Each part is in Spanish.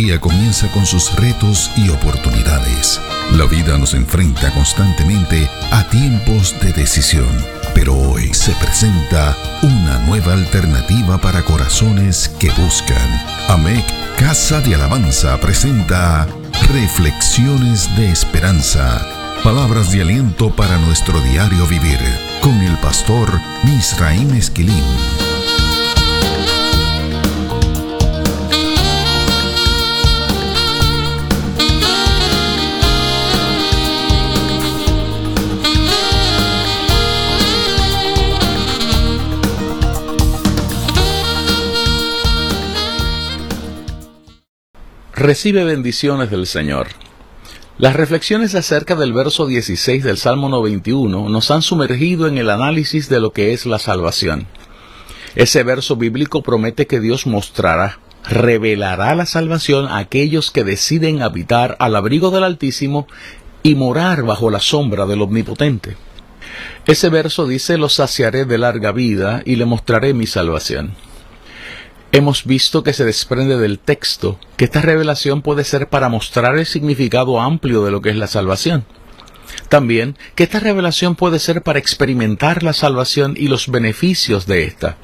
día comienza con sus retos y oportunidades. La vida nos enfrenta constantemente a tiempos de decisión, pero hoy se presenta una nueva alternativa para corazones que buscan. AMEC Casa de Alabanza presenta Reflexiones de Esperanza. Palabras de aliento para nuestro diario vivir con el pastor Misraim Esquilín. Recibe bendiciones del Señor. Las reflexiones acerca del verso 16 del Salmo 91 nos han sumergido en el análisis de lo que es la salvación. Ese verso bíblico promete que Dios mostrará, revelará la salvación a aquellos que deciden habitar al abrigo del Altísimo y morar bajo la sombra del Omnipotente. Ese verso dice, los saciaré de larga vida y le mostraré mi salvación. Hemos visto que se desprende del texto que esta revelación puede ser para mostrar el significado amplio de lo que es la salvación. También que esta revelación puede ser para experimentar la salvación y los beneficios de esta.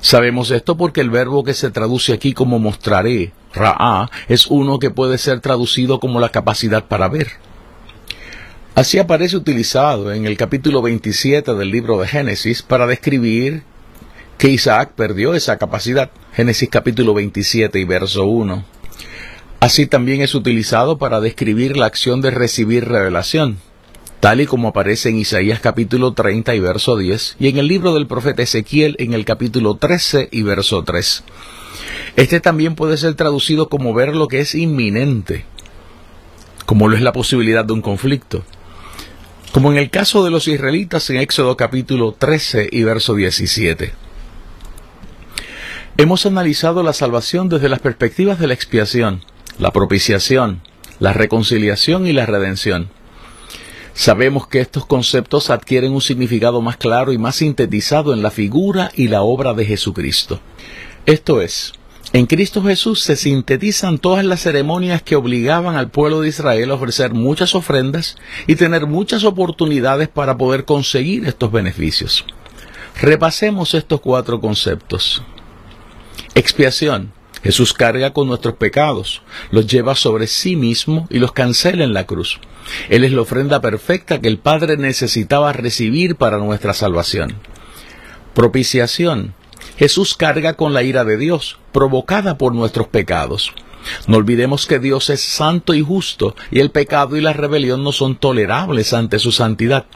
Sabemos esto porque el verbo que se traduce aquí como mostraré, ra'a, es uno que puede ser traducido como la capacidad para ver. Así aparece utilizado en el capítulo 27 del libro de Génesis para describir que Isaac perdió esa capacidad. Génesis capítulo 27 y verso 1. Así también es utilizado para describir la acción de recibir revelación, tal y como aparece en Isaías capítulo 30 y verso 10, y en el libro del profeta Ezequiel en el capítulo 13 y verso 3. Este también puede ser traducido como ver lo que es inminente, como lo es la posibilidad de un conflicto, como en el caso de los israelitas en Éxodo capítulo 13 y verso 17. Hemos analizado la salvación desde las perspectivas de la expiación, la propiciación, la reconciliación y la redención. Sabemos que estos conceptos adquieren un significado más claro y más sintetizado en la figura y la obra de Jesucristo. Esto es, en Cristo Jesús se sintetizan todas las ceremonias que obligaban al pueblo de Israel a ofrecer muchas ofrendas y tener muchas oportunidades para poder conseguir estos beneficios. Repasemos estos cuatro conceptos. Expiación. Jesús carga con nuestros pecados, los lleva sobre sí mismo y los cancela en la cruz. Él es la ofrenda perfecta que el Padre necesitaba recibir para nuestra salvación. Propiciación. Jesús carga con la ira de Dios, provocada por nuestros pecados. No olvidemos que Dios es santo y justo, y el pecado y la rebelión no son tolerables ante su santidad.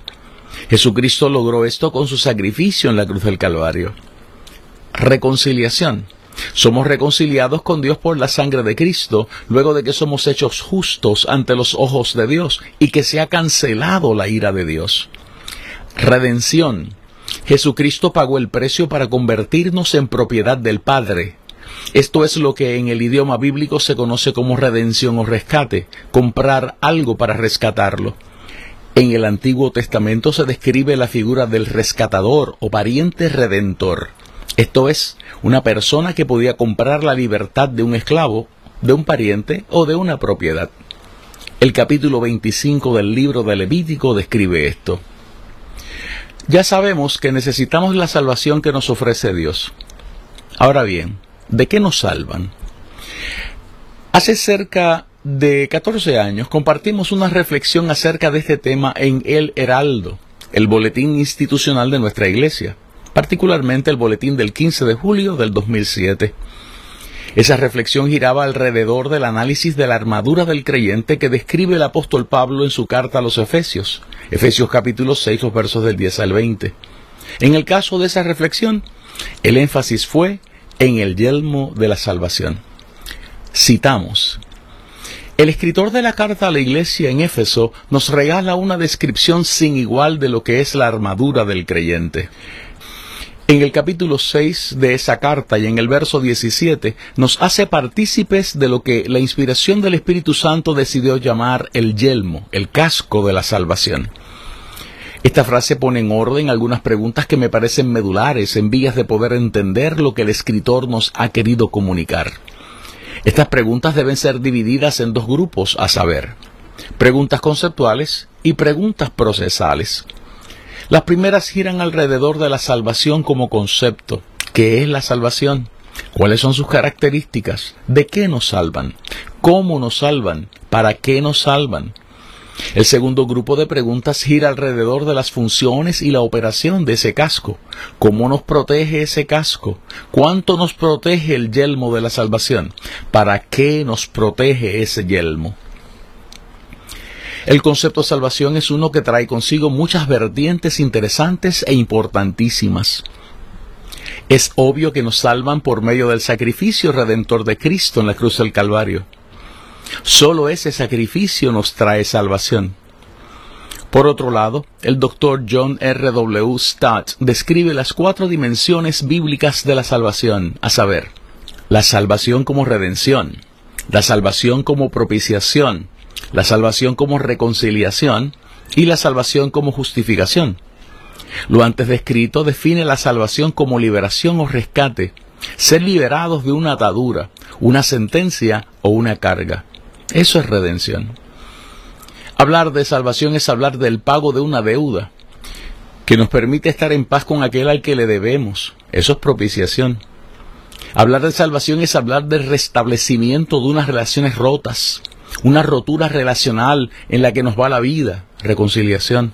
Jesucristo logró esto con su sacrificio en la cruz del Calvario. Reconciliación. Somos reconciliados con Dios por la sangre de Cristo, luego de que somos hechos justos ante los ojos de Dios y que se ha cancelado la ira de Dios. Redención. Jesucristo pagó el precio para convertirnos en propiedad del Padre. Esto es lo que en el idioma bíblico se conoce como redención o rescate, comprar algo para rescatarlo. En el Antiguo Testamento se describe la figura del rescatador o pariente redentor. Esto es, una persona que podía comprar la libertad de un esclavo, de un pariente o de una propiedad. El capítulo 25 del libro de Levítico describe esto. Ya sabemos que necesitamos la salvación que nos ofrece Dios. Ahora bien, ¿de qué nos salvan? Hace cerca de 14 años compartimos una reflexión acerca de este tema en El Heraldo, el boletín institucional de nuestra iglesia particularmente el boletín del 15 de julio del 2007. Esa reflexión giraba alrededor del análisis de la armadura del creyente que describe el apóstol Pablo en su carta a los Efesios, Efesios capítulo 6, los versos del 10 al 20. En el caso de esa reflexión, el énfasis fue en el yelmo de la salvación. Citamos, el escritor de la carta a la iglesia en Éfeso nos regala una descripción sin igual de lo que es la armadura del creyente. En el capítulo 6 de esa carta y en el verso 17 nos hace partícipes de lo que la inspiración del Espíritu Santo decidió llamar el yelmo, el casco de la salvación. Esta frase pone en orden algunas preguntas que me parecen medulares en vías de poder entender lo que el escritor nos ha querido comunicar. Estas preguntas deben ser divididas en dos grupos, a saber, preguntas conceptuales y preguntas procesales. Las primeras giran alrededor de la salvación como concepto. ¿Qué es la salvación? ¿Cuáles son sus características? ¿De qué nos salvan? ¿Cómo nos salvan? ¿Para qué nos salvan? El segundo grupo de preguntas gira alrededor de las funciones y la operación de ese casco. ¿Cómo nos protege ese casco? ¿Cuánto nos protege el yelmo de la salvación? ¿Para qué nos protege ese yelmo? El concepto de salvación es uno que trae consigo muchas vertientes interesantes e importantísimas. Es obvio que nos salvan por medio del sacrificio redentor de Cristo en la cruz del Calvario. Solo ese sacrificio nos trae salvación. Por otro lado, el doctor John R. W. Stott describe las cuatro dimensiones bíblicas de la salvación, a saber, la salvación como redención, la salvación como propiciación, la salvación como reconciliación y la salvación como justificación. Lo antes descrito define la salvación como liberación o rescate, ser liberados de una atadura, una sentencia o una carga. Eso es redención. Hablar de salvación es hablar del pago de una deuda que nos permite estar en paz con aquel al que le debemos. Eso es propiciación. Hablar de salvación es hablar del restablecimiento de unas relaciones rotas, una rotura relacional en la que nos va la vida, reconciliación.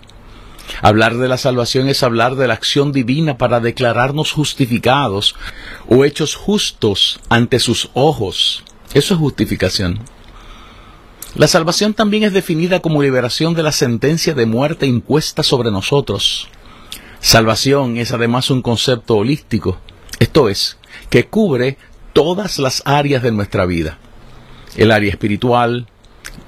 Hablar de la salvación es hablar de la acción divina para declararnos justificados o hechos justos ante sus ojos. Eso es justificación. La salvación también es definida como liberación de la sentencia de muerte impuesta sobre nosotros. Salvación es además un concepto holístico, esto es, que cubre todas las áreas de nuestra vida. El área espiritual,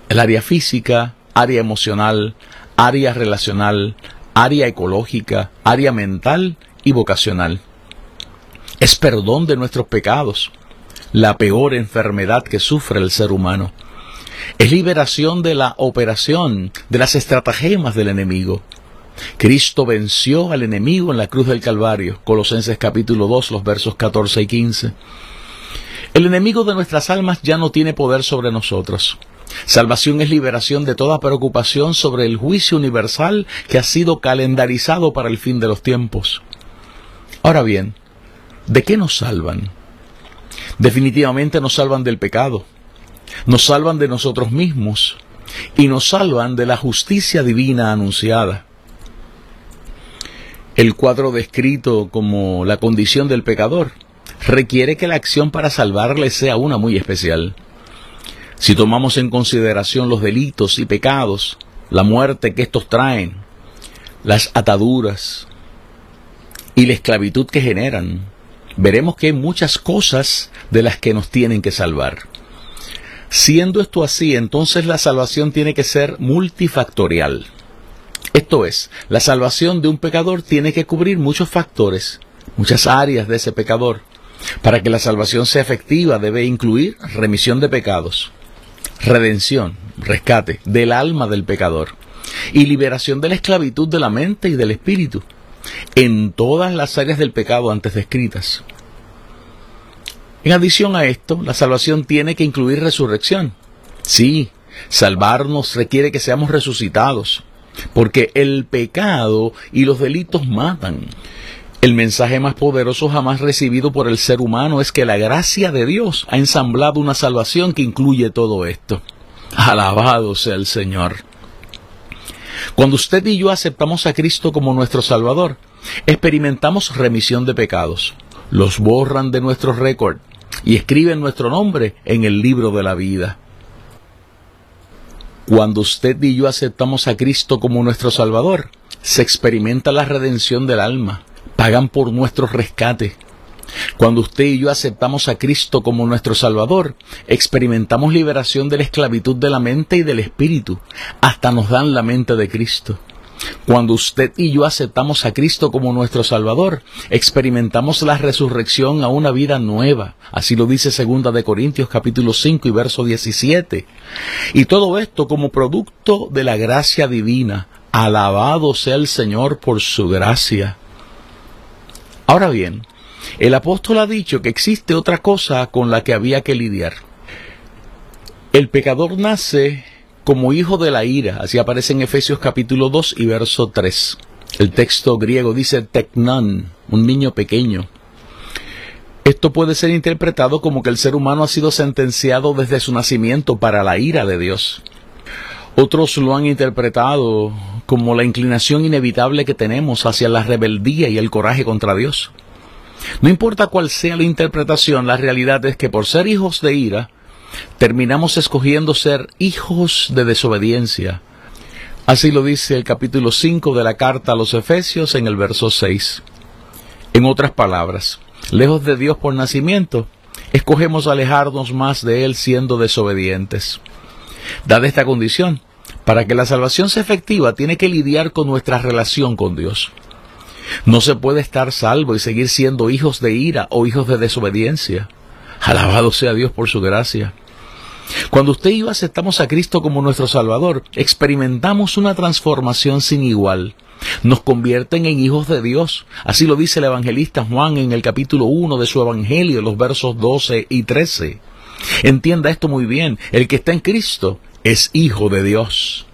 el área física, área emocional, área relacional, área ecológica, área mental y vocacional. Es perdón de nuestros pecados, la peor enfermedad que sufre el ser humano. Es liberación de la operación, de las estratagemas del enemigo. Cristo venció al enemigo en la cruz del Calvario, Colosenses capítulo 2, los versos 14 y 15. El enemigo de nuestras almas ya no tiene poder sobre nosotros. Salvación es liberación de toda preocupación sobre el juicio universal que ha sido calendarizado para el fin de los tiempos. Ahora bien, ¿de qué nos salvan? Definitivamente nos salvan del pecado, nos salvan de nosotros mismos y nos salvan de la justicia divina anunciada. El cuadro descrito como la condición del pecador requiere que la acción para salvarle sea una muy especial. Si tomamos en consideración los delitos y pecados, la muerte que estos traen, las ataduras y la esclavitud que generan, veremos que hay muchas cosas de las que nos tienen que salvar. Siendo esto así, entonces la salvación tiene que ser multifactorial. Esto es, la salvación de un pecador tiene que cubrir muchos factores, muchas áreas de ese pecador. Para que la salvación sea efectiva debe incluir remisión de pecados, redención, rescate del alma del pecador y liberación de la esclavitud de la mente y del espíritu en todas las áreas del pecado antes descritas. En adición a esto, la salvación tiene que incluir resurrección. Sí, salvarnos requiere que seamos resucitados, porque el pecado y los delitos matan. El mensaje más poderoso jamás recibido por el ser humano es que la gracia de Dios ha ensamblado una salvación que incluye todo esto. Alabado sea el Señor. Cuando usted y yo aceptamos a Cristo como nuestro Salvador, experimentamos remisión de pecados. Los borran de nuestro récord y escriben nuestro nombre en el libro de la vida. Cuando usted y yo aceptamos a Cristo como nuestro Salvador, se experimenta la redención del alma pagan por nuestro rescate. Cuando usted y yo aceptamos a Cristo como nuestro Salvador, experimentamos liberación de la esclavitud de la mente y del espíritu. Hasta nos dan la mente de Cristo. Cuando usted y yo aceptamos a Cristo como nuestro Salvador, experimentamos la resurrección a una vida nueva. Así lo dice segunda de Corintios capítulo 5 y verso 17. Y todo esto como producto de la gracia divina. Alabado sea el Señor por su gracia. Ahora bien, el apóstol ha dicho que existe otra cosa con la que había que lidiar. El pecador nace como hijo de la ira, así aparece en Efesios capítulo 2 y verso 3. El texto griego dice teknon, un niño pequeño. Esto puede ser interpretado como que el ser humano ha sido sentenciado desde su nacimiento para la ira de Dios. Otros lo han interpretado como la inclinación inevitable que tenemos hacia la rebeldía y el coraje contra Dios. No importa cuál sea la interpretación, la realidad es que por ser hijos de ira, terminamos escogiendo ser hijos de desobediencia. Así lo dice el capítulo 5 de la carta a los Efesios en el verso 6. En otras palabras, lejos de Dios por nacimiento, escogemos alejarnos más de Él siendo desobedientes. Dada esta condición, para que la salvación sea efectiva, tiene que lidiar con nuestra relación con Dios. No se puede estar salvo y seguir siendo hijos de ira o hijos de desobediencia. Alabado sea Dios por su gracia. Cuando usted y yo aceptamos a Cristo como nuestro Salvador, experimentamos una transformación sin igual. Nos convierten en hijos de Dios. Así lo dice el evangelista Juan en el capítulo 1 de su Evangelio, los versos 12 y 13. Entienda esto muy bien. El que está en Cristo es hijo de Dios.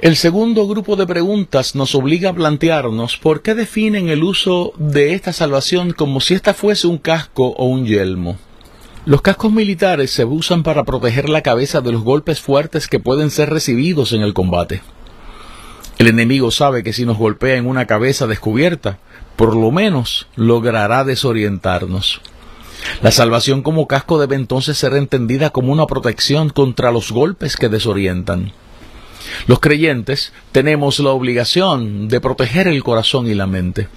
El segundo grupo de preguntas nos obliga a plantearnos por qué definen el uso de esta salvación como si ésta fuese un casco o un yelmo. Los cascos militares se usan para proteger la cabeza de los golpes fuertes que pueden ser recibidos en el combate. El enemigo sabe que si nos golpea en una cabeza descubierta, por lo menos logrará desorientarnos. La salvación como casco debe entonces ser entendida como una protección contra los golpes que desorientan. Los creyentes tenemos la obligación de proteger el corazón y la mente.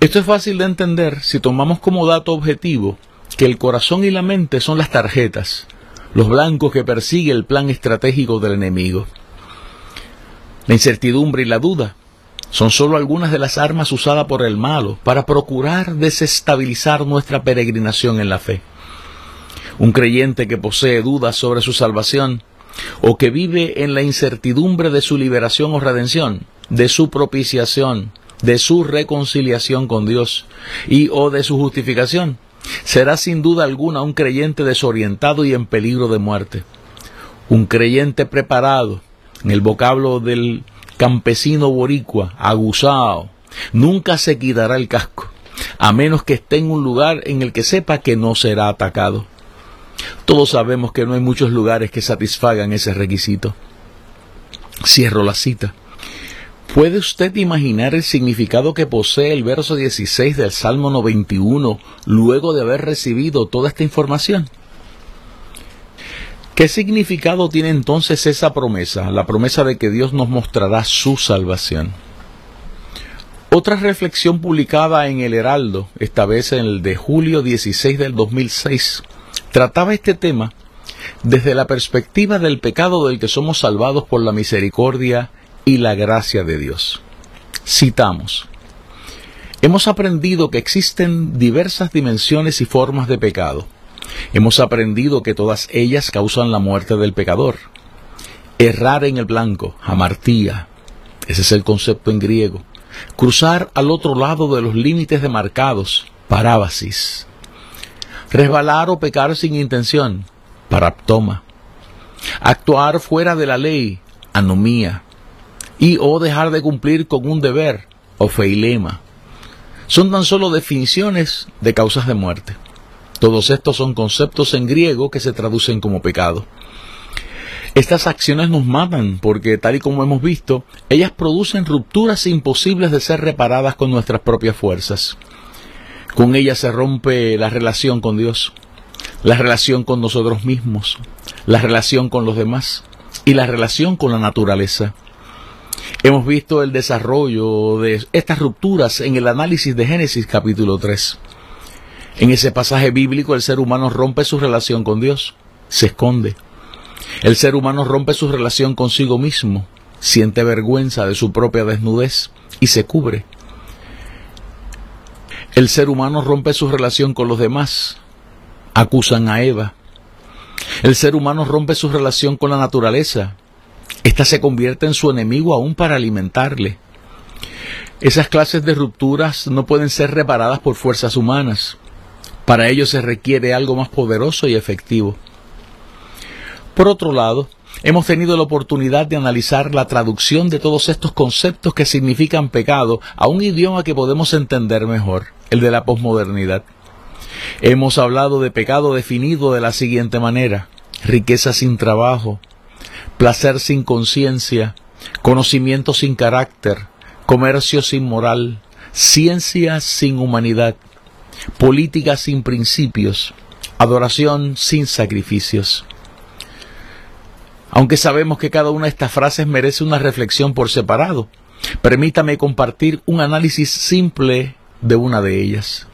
Esto es fácil de entender si tomamos como dato objetivo que el corazón y la mente son las tarjetas, los blancos que persigue el plan estratégico del enemigo. La incertidumbre y la duda son solo algunas de las armas usadas por el malo para procurar desestabilizar nuestra peregrinación en la fe. Un creyente que posee dudas sobre su salvación o que vive en la incertidumbre de su liberación o redención, de su propiciación, de su reconciliación con Dios y o de su justificación, será sin duda alguna un creyente desorientado y en peligro de muerte. Un creyente preparado, en el vocablo del campesino boricua, aguzado, nunca se quitará el casco, a menos que esté en un lugar en el que sepa que no será atacado. Todos sabemos que no hay muchos lugares que satisfagan ese requisito. Cierro la cita. ¿Puede usted imaginar el significado que posee el verso 16 del Salmo 91 luego de haber recibido toda esta información? ¿Qué significado tiene entonces esa promesa, la promesa de que Dios nos mostrará su salvación? Otra reflexión publicada en el Heraldo, esta vez en el de julio 16 del 2006, trataba este tema desde la perspectiva del pecado del que somos salvados por la misericordia y la gracia de Dios. Citamos. Hemos aprendido que existen diversas dimensiones y formas de pecado. Hemos aprendido que todas ellas causan la muerte del pecador. Errar en el blanco, amartía, ese es el concepto en griego. Cruzar al otro lado de los límites demarcados, parábasis. Resbalar o pecar sin intención, paraptoma. Actuar fuera de la ley, anomía. Y o dejar de cumplir con un deber, o feilema. Son tan solo definiciones de causas de muerte. Todos estos son conceptos en griego que se traducen como pecado. Estas acciones nos matan porque, tal y como hemos visto, ellas producen rupturas imposibles de ser reparadas con nuestras propias fuerzas. Con ella se rompe la relación con Dios, la relación con nosotros mismos, la relación con los demás y la relación con la naturaleza. Hemos visto el desarrollo de estas rupturas en el análisis de Génesis capítulo 3. En ese pasaje bíblico el ser humano rompe su relación con Dios, se esconde. El ser humano rompe su relación consigo mismo, siente vergüenza de su propia desnudez y se cubre. El ser humano rompe su relación con los demás. Acusan a Eva. El ser humano rompe su relación con la naturaleza. Esta se convierte en su enemigo aún para alimentarle. Esas clases de rupturas no pueden ser reparadas por fuerzas humanas. Para ello se requiere algo más poderoso y efectivo. Por otro lado, hemos tenido la oportunidad de analizar la traducción de todos estos conceptos que significan pecado a un idioma que podemos entender mejor, el de la posmodernidad. Hemos hablado de pecado definido de la siguiente manera, riqueza sin trabajo, placer sin conciencia, conocimiento sin carácter, comercio sin moral, ciencia sin humanidad, política sin principios, adoración sin sacrificios. Aunque sabemos que cada una de estas frases merece una reflexión por separado, permítame compartir un análisis simple de una de ellas.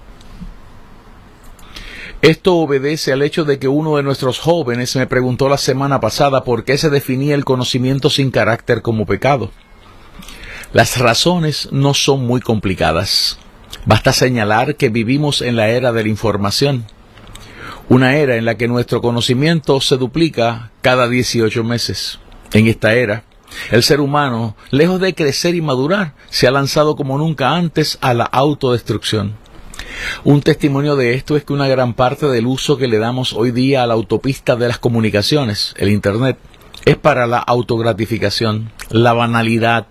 Esto obedece al hecho de que uno de nuestros jóvenes me preguntó la semana pasada por qué se definía el conocimiento sin carácter como pecado. Las razones no son muy complicadas. Basta señalar que vivimos en la era de la información, una era en la que nuestro conocimiento se duplica cada 18 meses. En esta era, el ser humano, lejos de crecer y madurar, se ha lanzado como nunca antes a la autodestrucción. Un testimonio de esto es que una gran parte del uso que le damos hoy día a la autopista de las comunicaciones, el Internet, es para la autogratificación, la banalidad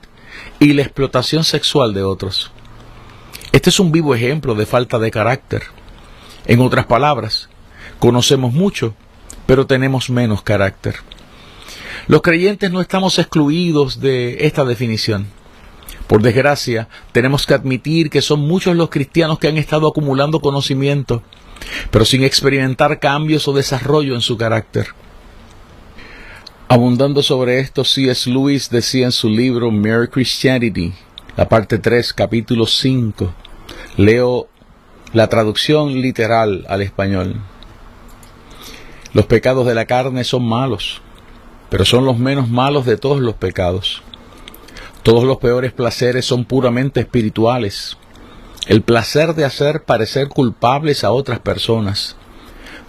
y la explotación sexual de otros. Este es un vivo ejemplo de falta de carácter. En otras palabras, conocemos mucho, pero tenemos menos carácter. Los creyentes no estamos excluidos de esta definición. Por desgracia, tenemos que admitir que son muchos los cristianos que han estado acumulando conocimiento, pero sin experimentar cambios o desarrollo en su carácter. Abundando sobre esto, C.S. Lewis decía en su libro Mere Christianity, la parte 3, capítulo 5. Leo la traducción literal al español. Los pecados de la carne son malos, pero son los menos malos de todos los pecados. Todos los peores placeres son puramente espirituales. El placer de hacer parecer culpables a otras personas,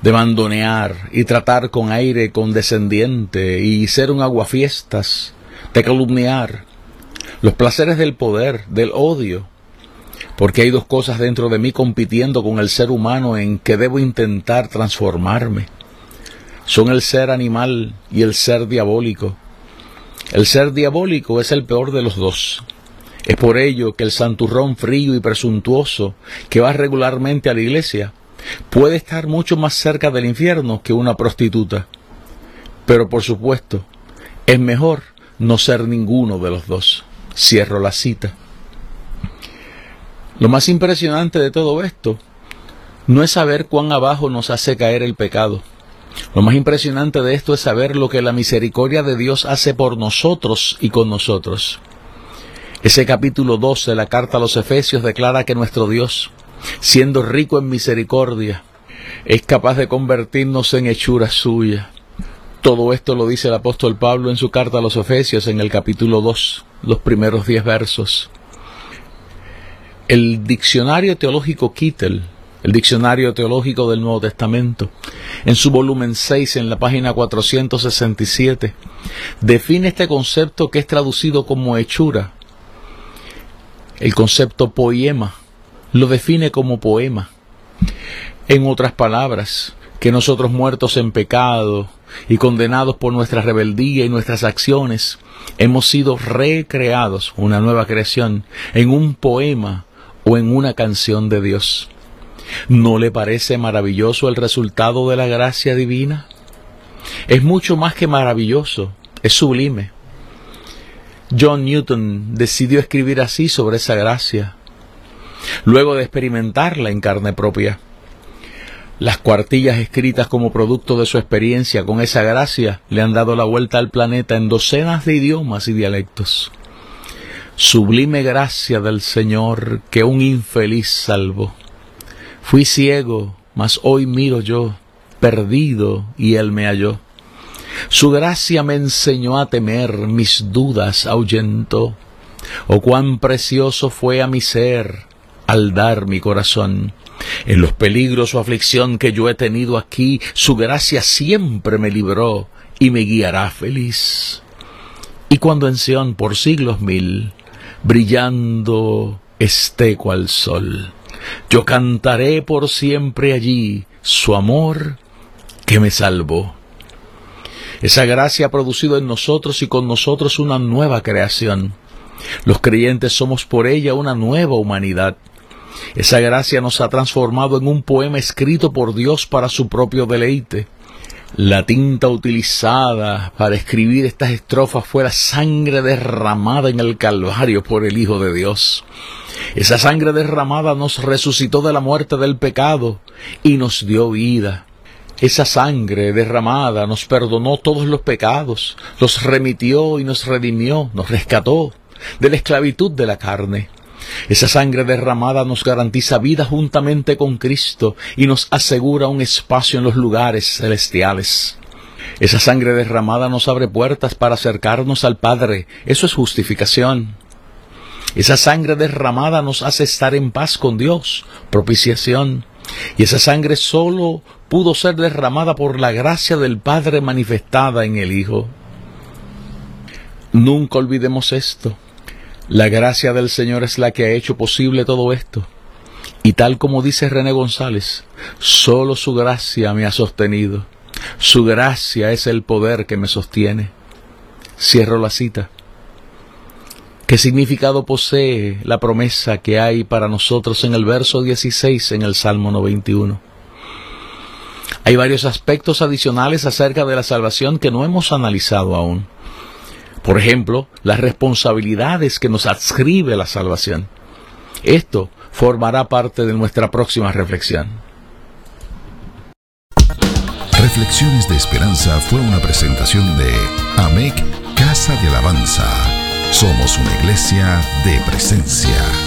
de mandonear y tratar con aire condescendiente y ser un aguafiestas, de calumniar. Los placeres del poder, del odio, porque hay dos cosas dentro de mí compitiendo con el ser humano en que debo intentar transformarme. Son el ser animal y el ser diabólico. El ser diabólico es el peor de los dos. Es por ello que el santurrón frío y presuntuoso que va regularmente a la iglesia puede estar mucho más cerca del infierno que una prostituta. Pero por supuesto, es mejor no ser ninguno de los dos. Cierro la cita. Lo más impresionante de todo esto no es saber cuán abajo nos hace caer el pecado lo más impresionante de esto es saber lo que la misericordia de Dios hace por nosotros y con nosotros. Ese capítulo 12 de la carta a los Efesios declara que nuestro Dios, siendo rico en misericordia, es capaz de convertirnos en hechura suya. Todo esto lo dice el apóstol Pablo en su carta a los Efesios en el capítulo 2, los primeros diez versos. El diccionario teológico Kittel el Diccionario Teológico del Nuevo Testamento, en su volumen 6, en la página 467, define este concepto que es traducido como hechura. El concepto poema lo define como poema. En otras palabras, que nosotros muertos en pecado y condenados por nuestra rebeldía y nuestras acciones, hemos sido recreados, una nueva creación, en un poema o en una canción de Dios. ¿No le parece maravilloso el resultado de la gracia divina? Es mucho más que maravilloso, es sublime. John Newton decidió escribir así sobre esa gracia, luego de experimentarla en carne propia. Las cuartillas escritas como producto de su experiencia con esa gracia le han dado la vuelta al planeta en docenas de idiomas y dialectos. Sublime gracia del Señor que un infeliz salvó. Fui ciego, mas hoy miro yo, perdido, y él me halló. Su gracia me enseñó a temer, mis dudas ahuyentó. Oh cuán precioso fue a mi ser al dar mi corazón. En los peligros o aflicción que yo he tenido aquí, su gracia siempre me libró y me guiará feliz. Y cuando en Sión por siglos mil, brillando esté cual sol, yo cantaré por siempre allí su amor que me salvó. Esa gracia ha producido en nosotros y con nosotros una nueva creación. Los creyentes somos por ella una nueva humanidad. Esa gracia nos ha transformado en un poema escrito por Dios para su propio deleite. La tinta utilizada para escribir estas estrofas fue la sangre derramada en el Calvario por el Hijo de Dios. Esa sangre derramada nos resucitó de la muerte del pecado y nos dio vida. Esa sangre derramada nos perdonó todos los pecados, los remitió y nos redimió, nos rescató de la esclavitud de la carne. Esa sangre derramada nos garantiza vida juntamente con Cristo y nos asegura un espacio en los lugares celestiales. Esa sangre derramada nos abre puertas para acercarnos al Padre. Eso es justificación. Esa sangre derramada nos hace estar en paz con Dios, propiciación. Y esa sangre solo pudo ser derramada por la gracia del Padre manifestada en el Hijo. Nunca olvidemos esto. La gracia del Señor es la que ha hecho posible todo esto. Y tal como dice René González, solo su gracia me ha sostenido. Su gracia es el poder que me sostiene. Cierro la cita. ¿Qué significado posee la promesa que hay para nosotros en el verso 16 en el Salmo 91? Hay varios aspectos adicionales acerca de la salvación que no hemos analizado aún. Por ejemplo, las responsabilidades que nos adscribe la salvación. Esto formará parte de nuestra próxima reflexión. Reflexiones de Esperanza fue una presentación de AMEC Casa de Alabanza. Somos una iglesia de presencia.